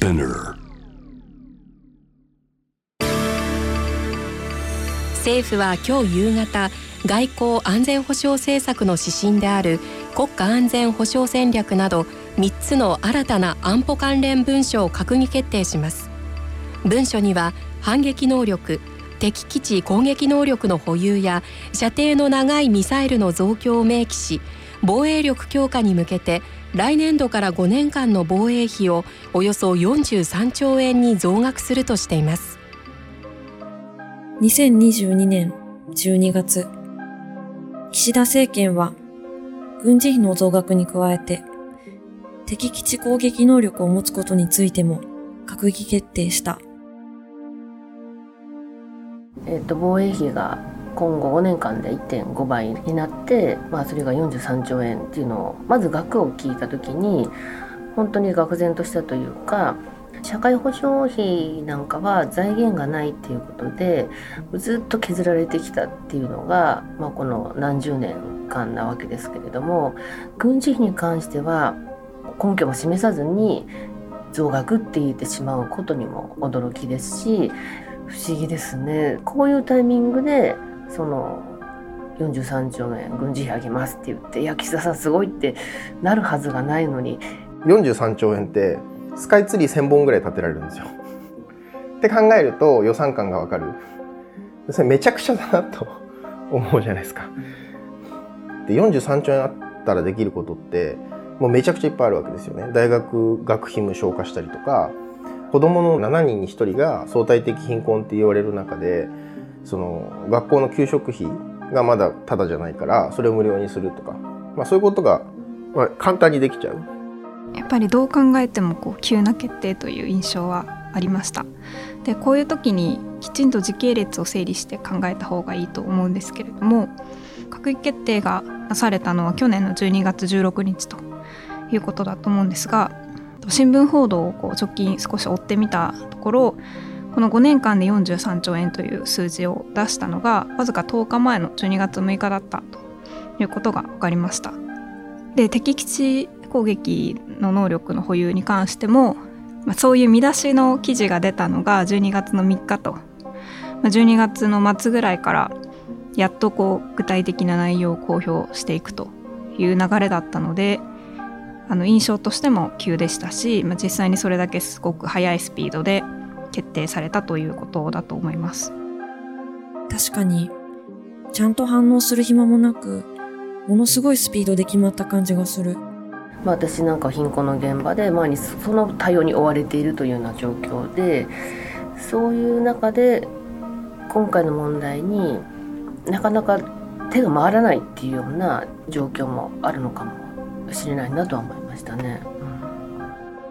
Spinner. 政府は今日夕方外交安全保障政策の指針である国家安全保障戦略など3つの新たな安保関連文書を閣議決定します。文書には反撃能力敵基地攻撃能力の保有や射程の長いミサイルの増強を明記し防衛力強化に向けて来年度から5年間の防衛費をおよそ43兆円に増額するとしています2022年12月岸田政権は軍事費の増額に加えて敵基地攻撃能力を持つことについても閣議決定した。えーと、防衛費が今後5年間で1.5倍になって、まあ、それが43兆円っていうのをまず額を聞いた時に本当に愕然としたというか社会保障費なんかは財源がないっていうことでずっと削られてきたっていうのが、まあ、この何十年間なわけですけれども軍事費に関しては根拠も示さずに増額って言ってしまうことにも驚きですし不思議ですね。こういうタイミングでその43兆円軍事費上げますって言って「いや岸田さんすごい」ってなるはずがないのに43兆円ってスカイツリー1000本ぐらい建てられるんですよ。って考えると予算感がわかるそれめちゃくちゃだなと 思うじゃないですか。で43兆円あったらできることってもうめちゃくちゃいっぱいあるわけですよね。大学学費無償化したりとか子供の7人に1人が相対的貧困って言われる中でその学校の給食費がまだタダじゃないからそれを無料にするとか、まあ、そういうことが、簡単にできちゃう。やっぱりどう考えてもこう急な決定という印象はありました。でこういう時にきちんと時系列を整理して考えた方がいいと思うんですけれども閣議決定がなされたのは去年の12月16日ということだと思うんですが新聞報道をこう直近少し追ってみたところこの5年間で43兆円という数字を出したのがわずか10日前の12月6日だったということが分かりました。で敵基地攻撃の能力の保有に関しても、まあ、そういう見出しの記事が出たのが12月の3日と、まあ、12月の末ぐらいからやっとこう具体的な内容を公表していくという流れだったのであの印象としても急でしたし、まあ、実際にそれだけすごく速いスピードで決定されたということだと思います確かにちゃんと反応する暇もなくものすごいスピードで決まった感じがする。まあ、私なんか貧困の現場で毎日その対応に追われているというような状況でそういう中で今回の問題になかなか手が回らないっていうような状況もあるのかもしれないなとは思いましたね。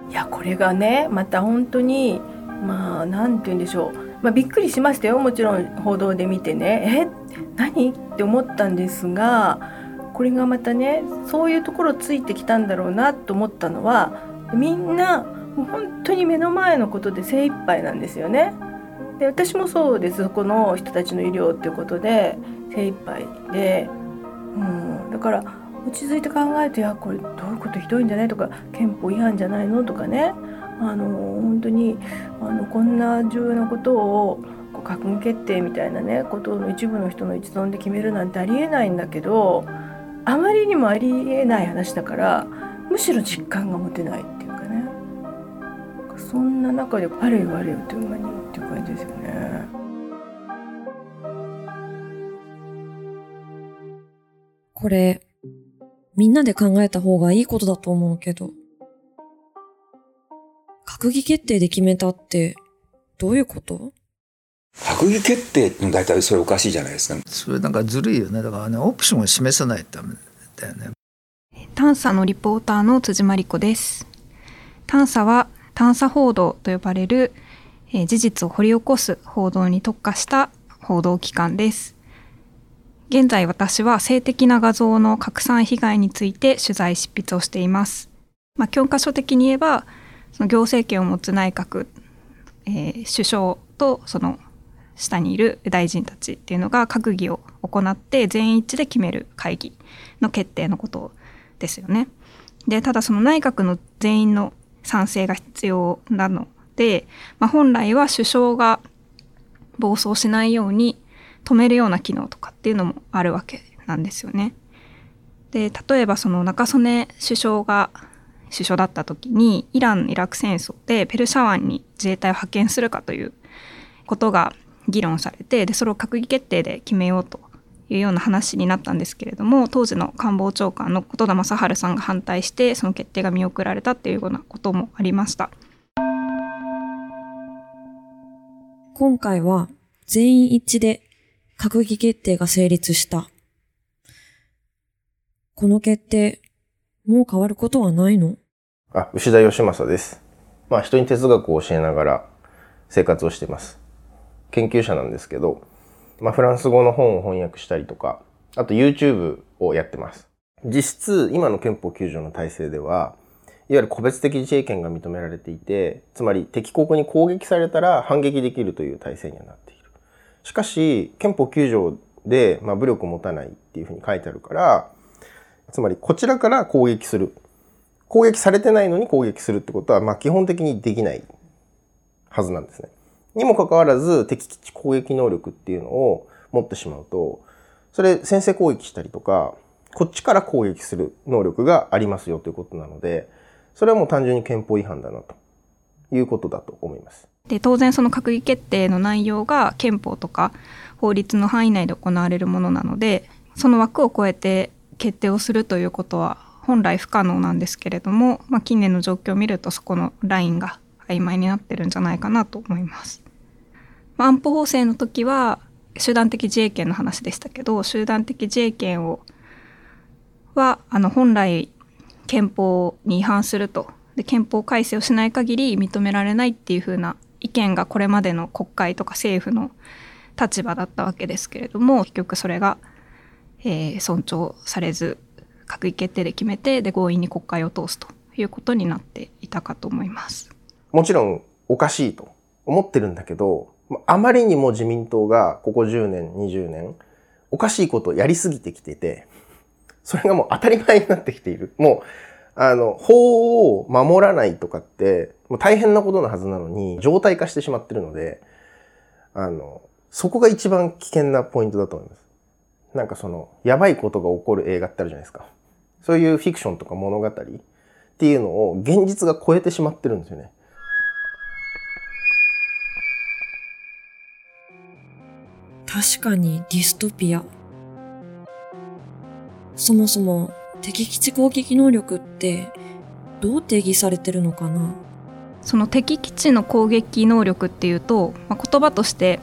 いやこれがねまた本当にまあ何て言うんでしょう、まあ、びっくりしましたよ。もちろん報道で見てね。え？何？って思ったんですがこれがまたねそういうところついてきたんだろうなと思ったのはみんな本当に目の前のことで精一杯なんですよね。で私もそうです。そこの人たちの医療っていうことで精一杯で、うん、だから落ち着いて考えていやこれどういうことひどいんじゃないとか憲法違反じゃないのとかね。あの本当にあのこんな重要なことをこう閣議決定みたいなねことの一部の人の一存で決めるなんてありえないんだけどあまりにもありえない話だからむしろ実感が持てないっていうかねそんな中であれよあれよという間にっていう感じですよね。これみんなで考えた方がいいことだと思うけど。閣議決定で決めたって、どういうこと？閣議決定って大体それおかしいじゃないですか。それなんかずるいよね。だからね、オプションを示さないとダメだよね。探査のリポーターの辻真理子です。探査は探査報道と呼ばれる、えー、事実を掘り起こす報道に特化した報道機関です。現在私は性的な画像の拡散被害について取材執筆をしています。まあ、教科書的に言えば、その行政権を持つ内閣、えー、首相とその下にいる大臣たちっていうのが閣議を行って全員一致で決める会議の決定のことですよね。で、ただその内閣の全員の賛成が必要なので、まあ、本来は首相が暴走しないように止めるような機能とかっていうのもあるわけなんですよね。で例えばその中曽根首相が首相だった時にイラン・イラク戦争でペルシャ湾に自衛隊を派遣するかということが議論されてでそれを閣議決定で決めようというような話になったんですけれども当時の官房長官の琴田正治さんが反対してその決定が見送られたっていうようなこともありました今回は全員一致で閣議決定が成立した。この決定、もう変わることはないの？あ、牛田義正です。まあ人に哲学を教えながら生活をしています。研究者なんですけど、まあフランス語の本を翻訳したりとか、あと YouTube をやってます。実質、今の憲法9条の体制では、いわゆる個別的自衛権が認められていて、つまり敵国に攻撃されたら反撃できるという体制にはなっている。しかし、憲法9条で、まあ、武力を持たないっていうふうに書いてあるから、つまりこちらから攻撃する。攻撃されてないのに攻撃するってことは、まあ、基本的にできないはずなんですね。にもかかわらず、敵基地攻撃能力っていうのを持ってしまうと、それ先制攻撃したりとか、こっちから攻撃する能力がありますよということなので、それはもう単純に憲法違反だなということだと思います。で当然その閣議決定の内容が憲法とか法律の範囲内で行われるものなのでその枠を超えて決定をするということは本来不可能なんですけれども、まあ、近年の状況を見るとそこのラインが曖昧になってるんじゃないかなと思います。まあ、安保法制の時は集団的自衛権の話でしたけど集団的自衛権をはあの本来憲法に違反するとで憲法改正をしない限り認められないっていう風な意見がこれまでの国会とか政府の立場だったわけですけれども結局それが、えー、尊重されず閣議決定で決めてで強引に国会を通すということになっていたかと思います。もちろんおかしいと思ってるんだけどあまりにも自民党がここ10年20年おかしいことをやりすぎてきててそれがもう当たり前になってきている。もう、あの、法を守らないとかって、もう大変なことのはずなのに、状態化してしまってるので、あの、そこが一番危険なポイントだと思います。なんかその、やばいことが起こる映画ってあるじゃないですか。そういうフィクションとか物語っていうのを現実が超えてしまってるんですよね。確かにディストピア。そもそも敵基地攻撃能力ってどう定義されてるのかな？その敵基地の攻撃能力っていうと、まあ、言葉として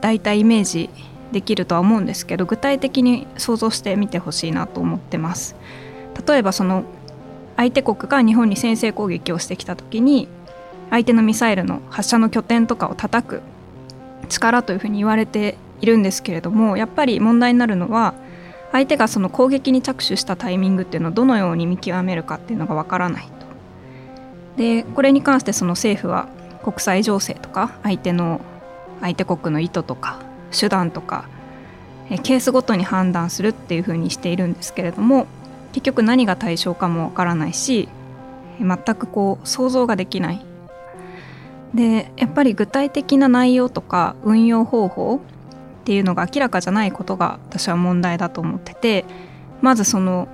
大体イメージできるとは思うんですけど具体的に想像してみてほしいなと思ってます例えばその相手国が日本に先制攻撃をしてきた時に相手のミサイルの発射の拠点とかを叩く力というふうに言われているんですけれどもやっぱり問題になるのは相手がその攻撃に着手したタイミングっていうのをどのように見極めるかっていうのがわからないと。でこれに関してその政府は国際情勢とか相手の相手国の意図とか手段とかケースごとに判断するっていうふうにしているんですけれども結局何が対象かもわからないし全くこう想像ができない。でやっぱり具体的な内容とか運用方法っていうのが明らかじゃないことが私は問題だと思っててまずその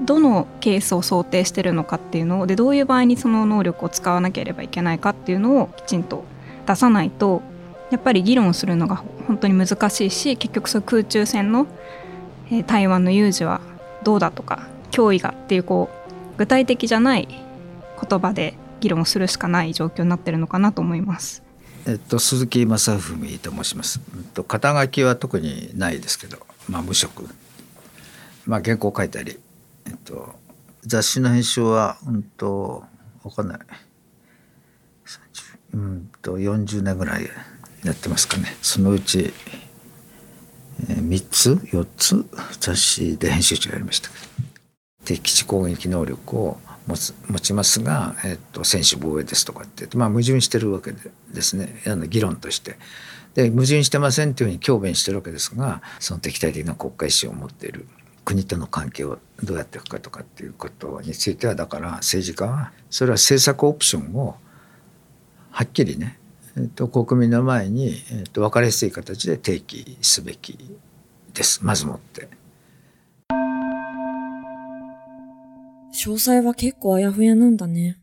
どのケースを想定してるのかっていうのをでどういう場合にその能力を使わなければいけないかっていうのをきちんと出さないとやっぱり議論するのが本当に難しいし結局そう空中戦の、えー、台湾の有事はどうだとか脅威がっていうこう具体的じゃない言葉で議論するしかない状況になってるのかなと思います。えっと、鈴木正文と申します、えっと、肩書きは特にないですけど、まあ、無職、まあ、原稿書いたり、えっと、雑誌の編集はうんと分かんない。うんと40年ぐらいやってますかね。そのうちえ3つ4つ雑誌で編集長やりました。敵基地攻撃能力を持つ持ちますが、えっと、専守防衛ですとかってまあ矛盾してるわけでですね。あの議論として。で矛盾してませんというふうに強弁してるわけですがその敵対的な国家意志を持っている。国との関係をどうやっていくかとかっていうことについてはだから政治家はそれは政策オプションをはっきりね、えー、と国民の前に、えー、と分かりやすい形で提起すべきですまずもって。詳細は結構あやふやなんだね。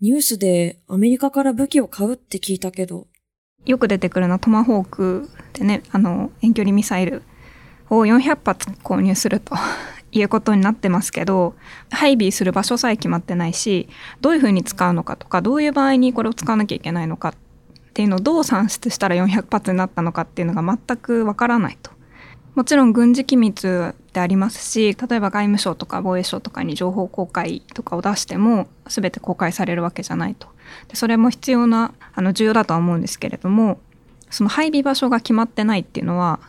ニュースでアメリカから武器を買うって聞いたけど。よく出てくるのはトマホークでね、あの、遠距離ミサイルを400発購入するということになってますけど、配備する場所さえ決まってないし、どういうふうに使うのかとか、どういう場合にこれを使わなきゃいけないのかっていうのをどう算出したら400発になったのかっていうのが全くわからないと。もちろん軍事機密でありますし例えば外務省とか防衛省とかに情報公開とかを出しても全て公開されるわけじゃないとでそれも必要なあの重要だとは思うんですけれどもその配備場所が決まってないっていうのは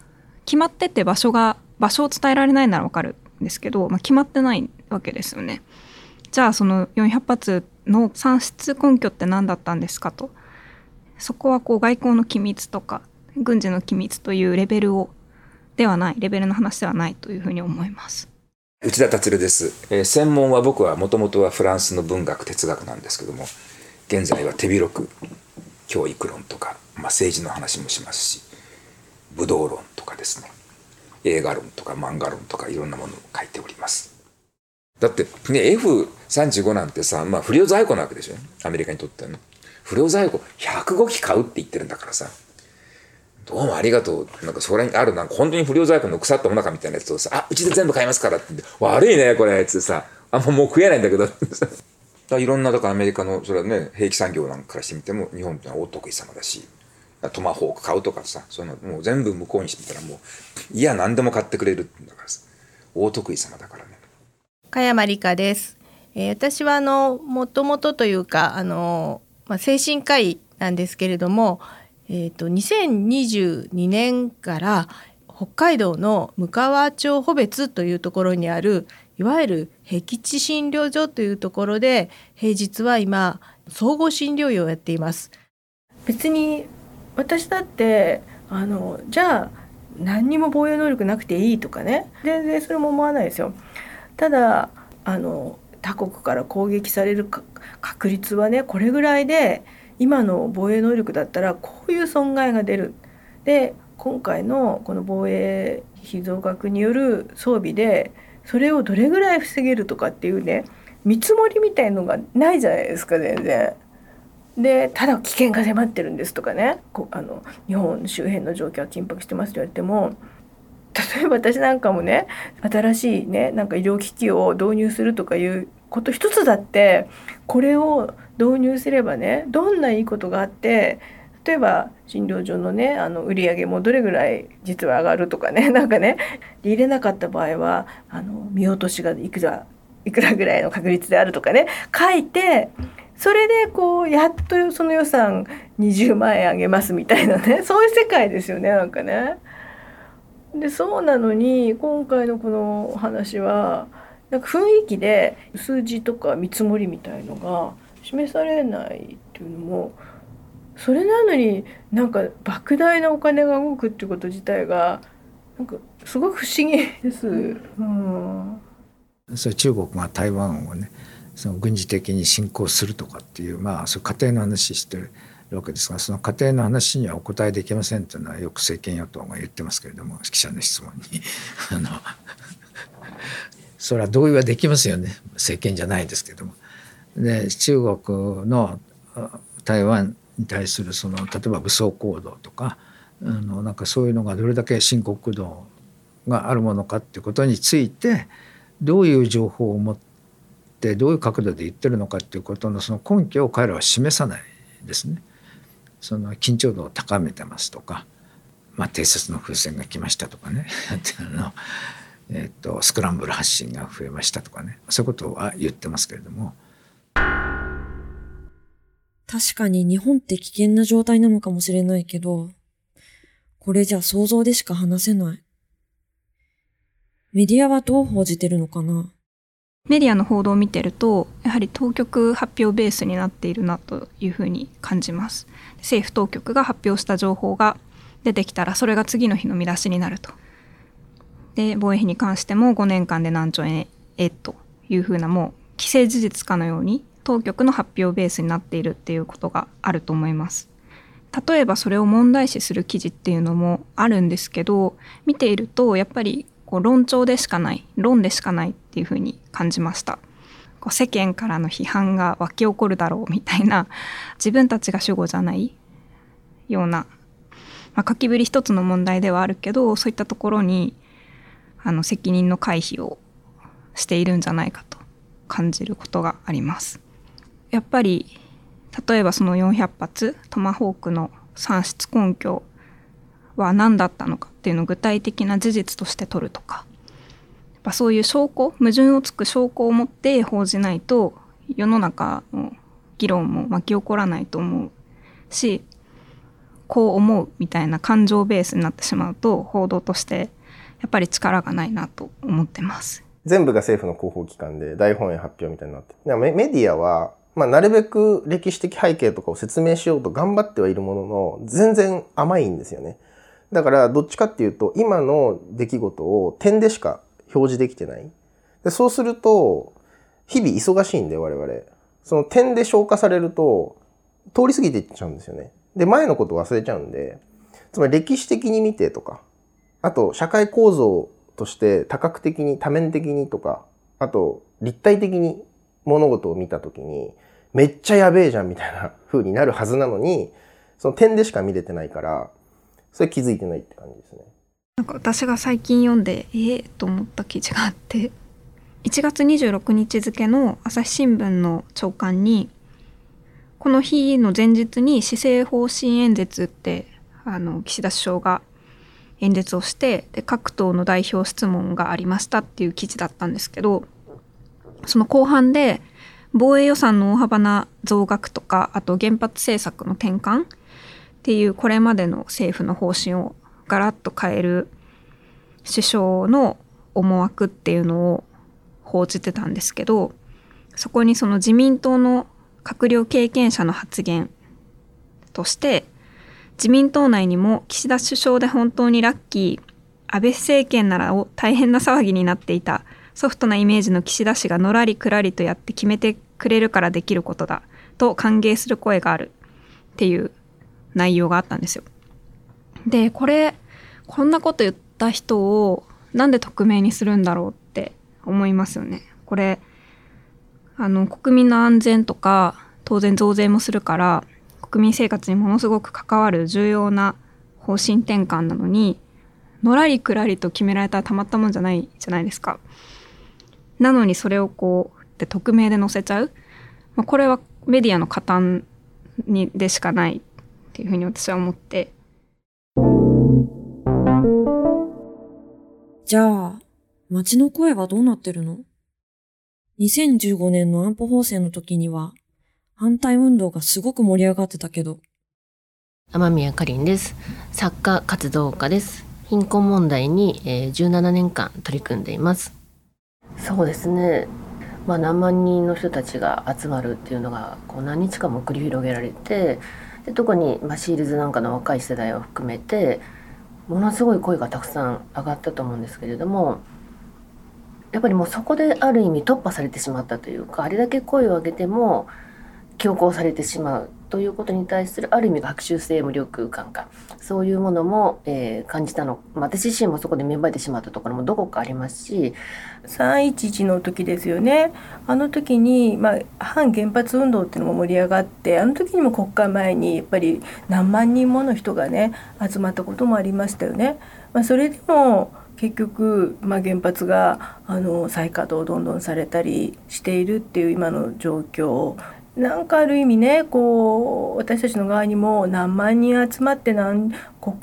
決まってて場所が場所を伝えられないならわかるですけど、まあ、決まってないわけですよね。じゃあその400発の算出根拠って何だったんですかと。そこはこう外交の機密とか軍事の機密というレベルをではないレベルの話ではないというふうに思います。内田達です、えー、専門は僕はもともとはフランスの文学哲学なんですけども現在は手広く教育論とか、まあ、政治の話もしますし武道論とかですね。映画論とか漫画論とかいろんなものを書いております。だってね F35 なんてさ、まあ、不良在庫なわけでしょ？アメリカにとってはね。不良在庫105機買うって言ってるんだからさ。どうもありがとう。なんかそこら辺ある、なんか本当に不良在庫の腐ったもなかみたいなやつをさ、あ、うちで全部買いますからってって、悪いね、これ、つってさ、あんまもう食えないんだけど。だいろんな、だからアメリカの、それはね、兵器産業なんかからしてみても、日本ってのは大得意様だし、トマホーク買うとかさ、そういうのもう全部向こうにしてみたらもう、いや、何でも買ってくれるんだからさ、大得意様だからね。加山理香です。えー、私はあの、もともとというか、あの、まあ、精神科医なんですけれども、えーと、2022年から北海道の向川町穂別というところにあるいわゆる僻地診療所というところで平日は今総合診療医をやっています別に私だってあのじゃあ何にも防衛能力なくていいとかね全然それも思わないですよただあの他国から攻撃される確率はねこれぐらいで今の防衛能力だったらこういう損害が出る。で今回のこの防衛費増額による装備でそれをどれぐらい防げるとかっていうね見積もりみたいのがないじゃないですか全然。でただ危険が迫ってるんですとかね。こあの日本周辺の状況は緊迫してますと言われても例えば私なんかもね新しいねなんか医療機器を導入するとかいうこと一つだってこれを導入すればねどんないいことがあって例えば診療所のねあの売り上げもどれぐらい実は上がるとかね なんかね入れなかった場合はあの見落としがいくらいくらぐらいの確率であるとかね書いてそれでこうやっとその予算20万円あげますみたいなね そういう世界ですよねなんかね。でそうなのに今回のこの話はなんか雰囲気で数字とか見積もりみたいのが示されないっていうのもそれなのになんか莫大なお金が動くっていうこと自体がなんかすごく不思議です。うん、それ中国が台湾をねその軍事的に侵攻するとかっていうまあそう家庭の話してるわけですがその家庭の話にはお答えできませんというのはよく政権与党が言ってますけれども記者の質問に あのそれは同意はできますよね政権じゃないですけども。で中国の台湾に対するその例えば武装行動とかあのなんかそういうのがどれだけ深刻度があるものかっていうことについてどういう情報を持ってってどういう角度で言ってるのかっていうことのその根拠を彼らは示さないですね。その緊張度を高めてますとか、まあ、偵察の風船が来ましたとかね あの、えーと、スクランブル発信が増えましたとかねそういうことは言ってますけれども。確かに日本って危険な状態なのかもしれないけど、これじゃ想像でしか話せない。メディアはどう報じてるのかな？メディアの報道を見てると、やはり当局発表ベースになっているなというふうに感じます。政府当局が発表した情報が出てきたら、それが次の日の見出しになると。で防衛費に関しても5年間で何兆円えというふうなもう既成事実かのように当局の発表ベースになっているっていうことがあると思います。例えばそれを問題視する記事っていうのもあるんですけど見ているとやっぱりこう論調でしかない論でしかないっていうふうに感じましたこう世間からの批判が湧き起こるだろうみたいな自分たちが主語じゃないような、まあ、書きぶり一つの問題ではあるけどそういったところにあの責任の回避をしているんじゃないかと感じることがあります。やっぱり例えばその400発トマホークの算出根拠は何だったのかっていうのを具体的な事実として取るとかやっぱそういう証拠矛盾をつく証拠を持って報じないと世の中の議論も巻き起こらないと思うしこう思うみたいな感情ベースになってしまうと報道としてやっぱり力がないなと思ってます。全部が政府の広報機関で大本営発表みたいになってメメディアはまあ、なるべく歴史的背景とかを説明しようと頑張ってはいるものの、全然甘いんですよね。だから、どっちかっていうと、今の出来事を点でしか表示できてない。でそうすると、日々忙しいんで、我々。その点で消化されると、通り過ぎていっちゃうんですよね。で、前のこと忘れちゃうんで、つまり歴史的に見てとか、あと、社会構造として多角的に、多面的にとか、あと、立体的に物事を見たときに、めっちゃやべえじゃんみたいな風になるはずなのに、その点でしか見れてないから、それ気づいてないって感じですね。なんか私が最近読んで、ええー、と思った記事があって、1月26日付の朝日新聞の朝刊に、この日の前日に施政方針演説って、あの、岸田首相が演説をして、で、各党の代表質問がありましたっていう記事だったんですけど、その後半で、防衛予算の大幅な増額とか、あと原発政策の転換っていうこれまでの政府の方針をガラッと変える首相の思惑っていうのを報じてたんですけど、そこにその自民党の閣僚経験者の発言として、自民党内にも岸田首相で本当にラッキー、安倍政権ならを大変な騒ぎになっていたソフトなイメージの岸田氏がのらりくらりとやって決めてくれるからできることだと歓迎する声があるっていう内容があったんですよ。で、これ、こんなこと言った人をなんで匿名にするんだろうって思いますよね。これ、あの、国民の安全とか当然増税もするから国民生活にものすごく関わる重要な方針転換なのにのらりくらりと決められたらたまったもんじゃないじゃないですか。なのにそれをこうって匿名で載せちゃう、まあ、これはメディアの加担にでしかないっていうふうに私は思って。じゃあ街の声はどうなってるの ?2015 年の安保法制の時には反対運動がすごく盛り上がってたけど。天宮かりんです。作家活動家です。貧困問題に、えー、17年間取り組んでいます。そうですね。まあ、何万人の人たちが集まるっていうのがこう何日間も繰り広げられてで特に、まあ、シールズなんかの若い世代を含めてものすごい声がたくさん上がったと思うんですけれどもやっぱりもうそこである意味突破されてしまったというかあれだけ声を上げても強行されてしまうということに対するある意味学習性無力感か。そういうものも、えー、感じたの、まあ、私自身もそこで芽生えてしまったところもどこかありますし。311の時ですよね。あの時に、まあ、反原発運動っていうのも盛り上がってあの時にも国会前にやっぱり何万人もの人がね集まったこともありましたよね。まあ、それでも結局、まあ、原発があの再稼働どんどんされたりしているっていう今の状況なんかある意味ねこう私たちの側にも何万人集まって何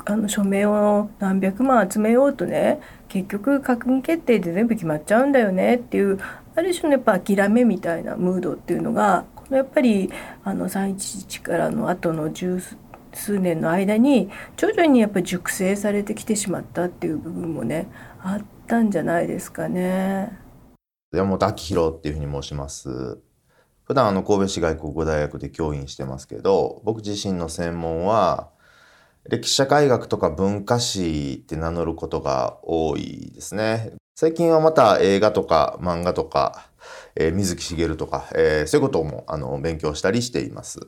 あの署名を何百万集めようとね結局閣議決定で全部決まっちゃうんだよねっていうある種のやっぱ諦めみたいなムードっていうのがこのやっぱりあの311からの後の十数年の間に徐々にやっぱり熟成されてきてしまったっていう部分もねあったんじゃないですかね。山本明宏っていうふうに申します。普段あの神戸市外国語大学で教員してますけど僕自身の専門は歴史社会学とか文化史って名乗ることが多いですね。最近はまた映画とか漫画とか、えー、水木しげるとか、えー、そういうこともあの勉強したりしています。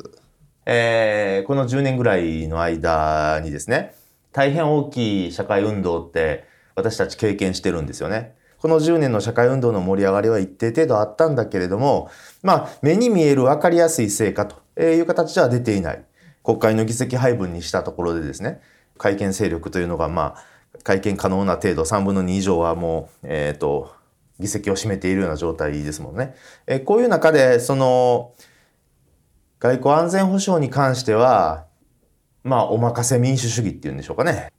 えー、この10年ぐらいの間にですね、大変大きい社会運動って私たち経験してるんですよね。この10年の社会運動の盛り上がりは一定程度あったんだけれども、まあ、目に見える分かりやすい成果という形では出ていない。国会の議席配分にしたところでですね、改憲勢力というのが、まあ、会見可能な程度3分の2以上はもう、えっ、ー、と議席を占めているような状態ですもんね。え、こういう中でその外交安全保障に関してはまあお任せ民主主義っていうんでしょうかね。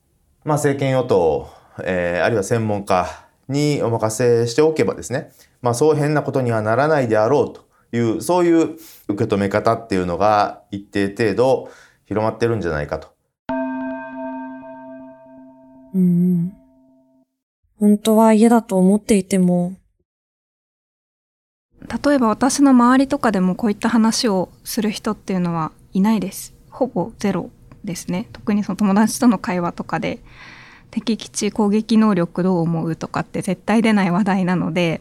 まあ政権与党、えー、あるいは専門家にお任せしておけばですね、まあそう変なことにはならないであろうというそういう受け止め方っていうのが一定程度広まってるんじゃないかと。うん。本当は嫌だと思っていても。例えば私の周りとかでもこういった話をする人っていうのはいないです。ほぼゼロですね。特にその友達との会話とかで敵基地攻撃能力どう思うとかって絶対出ない話題なので、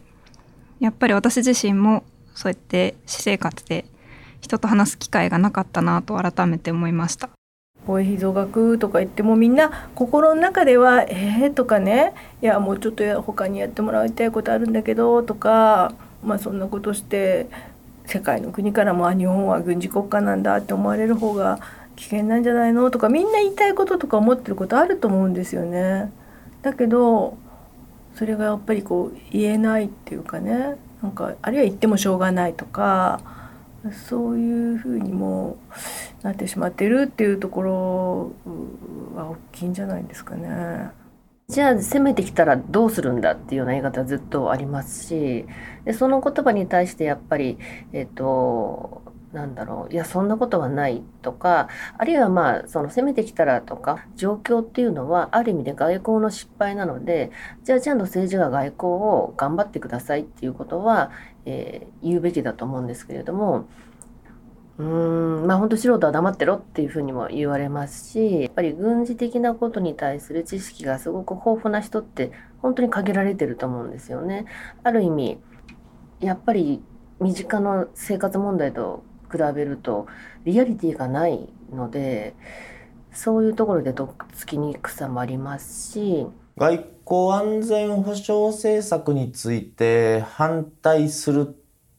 やっぱり私自身もそうやって私生活で人と話す機会がなかったなと改めて思いました。防衛費増額とか言ってもみんな心の中では「えー」とかね「いやもうちょっと他にやってもらいたいことあるんだけど」とかまあそんなことして世界の国からもあ日本は軍事国家なんだって思われる方が危険なんじゃないの？とかみんな言いたいこととか思ってることあると思うんですよね。だけどそれがやっぱりこう言えないっていうかねなんかあるいは言ってもしょうがないとかそういうふうにもなってしまってるっていうところは大きいんじゃないですかね。じゃあ攻めてきたらどうするんだっていうような言い方ずっとありますしでその言葉に対してやっぱり、えっ、ー、となんだろういやそんなことはないとかあるいはまあその攻めてきたらとか状況っていうのはある意味で外交の失敗なのでじゃあちゃんと政治が外交を頑張ってくださいっていうことは、えー、言うべきだと思うんですけれどもうーんまあ本当素人は黙ってろっていうふうにも言われますしやっぱり軍事的なことに対する知識がすごく豊富な人って本当に限られてると思うんですよね。ある意味やっぱり身近な生活問題と比べるとリアリティがないのでそういうところでとっつきにくさもありますし外交安全保障政策について反対するっ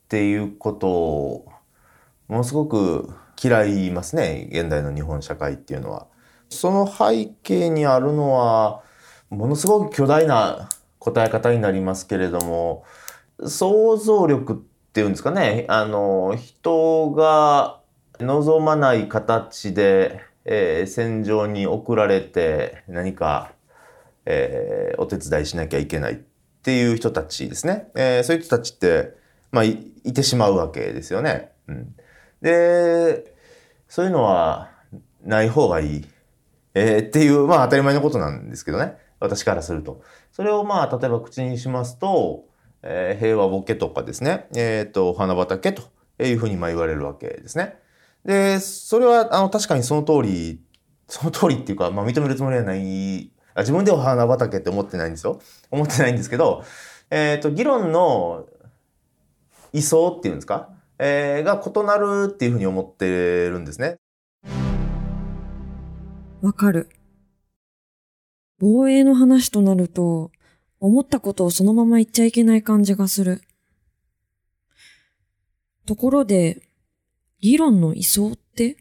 ていうことをものすごく嫌いますね現代の日本社会っていうのは。その背景にあるのはものすごく巨大な答え方になりますけれども想像力っていうんですかねあの人が望まない形で、えー、戦場に送られて何か、えー、お手伝いしなきゃいけないっていう人たちですね、えー、そういう人たちって、まあ、いてしまうわけですよね。うんで、そういうのはない方がいい。えー、っていう、まあ当たり前のことなんですけどね。私からすると。それをまあ例えば口にしますと、えー、平和ボケとかですね。えっ、ー、と、花畑というふうにまあ言われるわけですね。で、それはあの確かにその通り、その通りっていうか、まあ認めるつもりはない。あ自分では花畑って思ってないんですよ。思ってないんですけど、えっ、ー、と、議論の位相っていうんですか？えー、が異なるっていうふうに思ってるんですね。わかる。防衛の話となると、思ったことをそのまま言っちゃいけない感じがする。ところで、議論の位相って？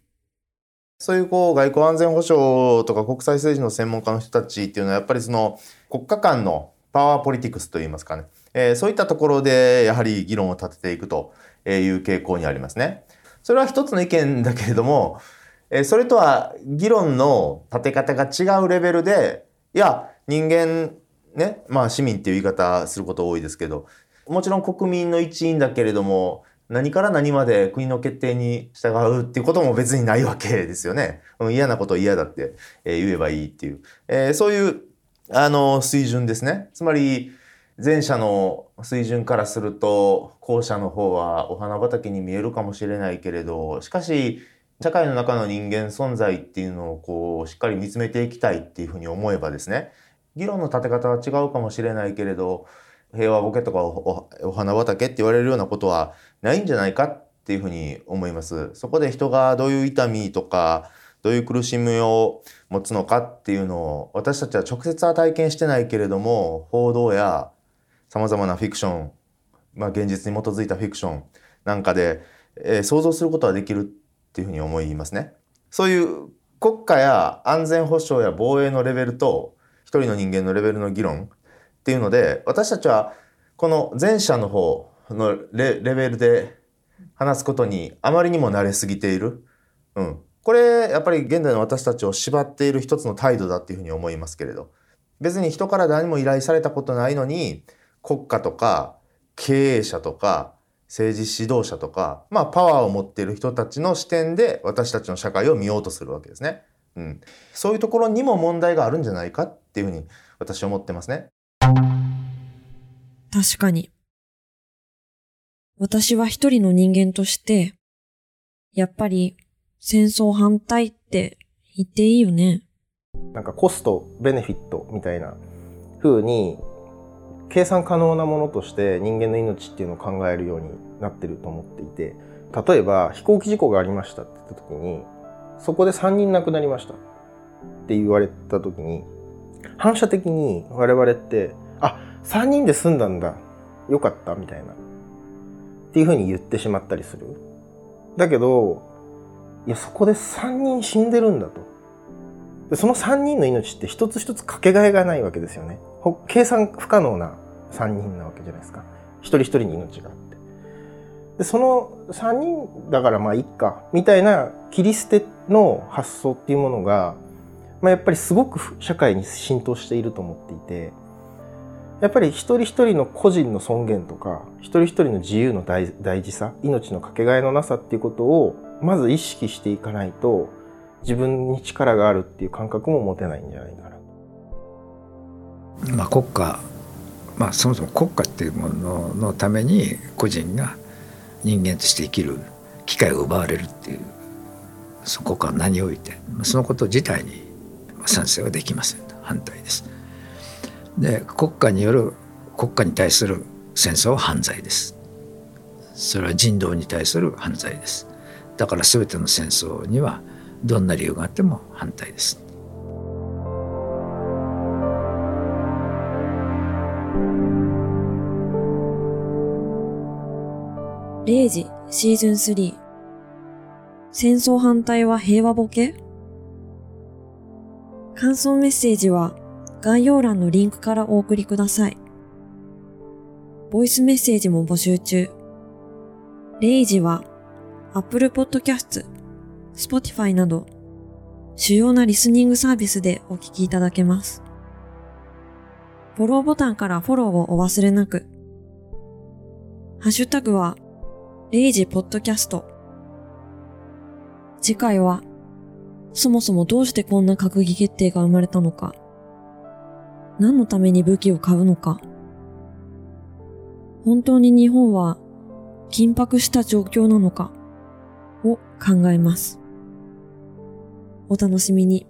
そういうこう外交安全保障とか国際政治の専門家の人たちっていうのはやっぱりその国家間のパワーポリティクスといいますかね、えー、そういったところでやはり議論を立てていくという傾向にありますね。それは一つの意見だけれども、それとは議論の立て方が違うレベルで、いや、人間、ね、まあ市民っていう言い方すること多いですけど、もちろん国民の一員だけれども、何から何まで国の決定に従うっていうことも別にないわけですよね。嫌なことを嫌だって言えばいいっていう。えー、そういう、あの、水準ですね。つまり、前者の水準からすると後者の方はお花畑に見えるかもしれないけれどしかし社会の中の人間存在っていうのをこうしっかり見つめていきたいっていうふうに思えばですね議論の立て方は違うかもしれないけれど平和ボケとかお花畑って言われるようなことはないんじゃないかっていうふうに思います。そこで人がどういう痛みとかどういう苦しみを持つのかっていうのを私たちは直接は体験してないけれども報道やさまざまなフィクション、まあ、現実に基づいたフィクションなんかで、えー想像することはできるっていうふうに思いますね。そういう国家や安全保障や防衛のレベルと一人の人間のレベルの議論っていうので私たちはこの前者の方のレベルで話すことにあまりにも慣れすぎている。うん。これやっぱり現代の私たちを縛っている一つの態度だっていうふうに思いますけれど別に人から何も依頼されたことないのに国家とか経営者とか政治指導者とかまあパワーを持っている人たちの視点で私たちの社会を見ようとするわけですね。うん、そういうところにも問題があるんじゃないかっていうふうに私は思ってますね。確かに。私は一人の人間として、やっぱり戦争反対って言っていいよね。なんかコストベネフィットみたいな風に計算可能なものとして人間の命っていうのを考えるようになってると思っていて例えば飛行機事故がありましたって言った時にそこで3人亡くなりましたって言われた時に反射的に我々ってあ3人で済んだんだよかったみたいなっていう風に言ってしまったりするだけどいやそこで3人死んでるんだとでその3人の命って一つ一つかけがえがないわけですよね。計算不可能な3人なわけじゃないですか。一人一人に命が。でその3人だからまあいっかみたいな切り捨ての発想っていうものが、まあ、やっぱりすごく社会に浸透していると思っていてやっぱり一人一人の個人の尊厳とか一人一人の自由の大事さ命のかけがえのなさっていうことをまず意識していかないと自分に力があるっていう感覚も持てないんじゃないかな。まあ、国家、まあ、そもそも国家っていうもののために個人が人間として生きる機会を奪われるっていうその国家は何をおいてそのこと自体に賛成はできません反対です。で国家による国家に対する戦争は犯罪です。それは人道に対する犯罪です。だから全ての戦争にはどんな理由があっても反対です。0時シーズン3戦争反対は平和ボケ？感想メッセージは概要欄のリンクからお送りください。ボイスメッセージも募集中。0時は Apple Podcast、Spotify など主要なリスニングサービスでお聞きいただけます。フォローボタンからフォローをお忘れなく。ハッシュタグはレイジポッドキャスト。次回は、そもそもどうしてこんな閣議決定が生まれたのか。何のために武器を買うのか。本当に日本は緊迫した状況なのかを考えます。お楽しみに。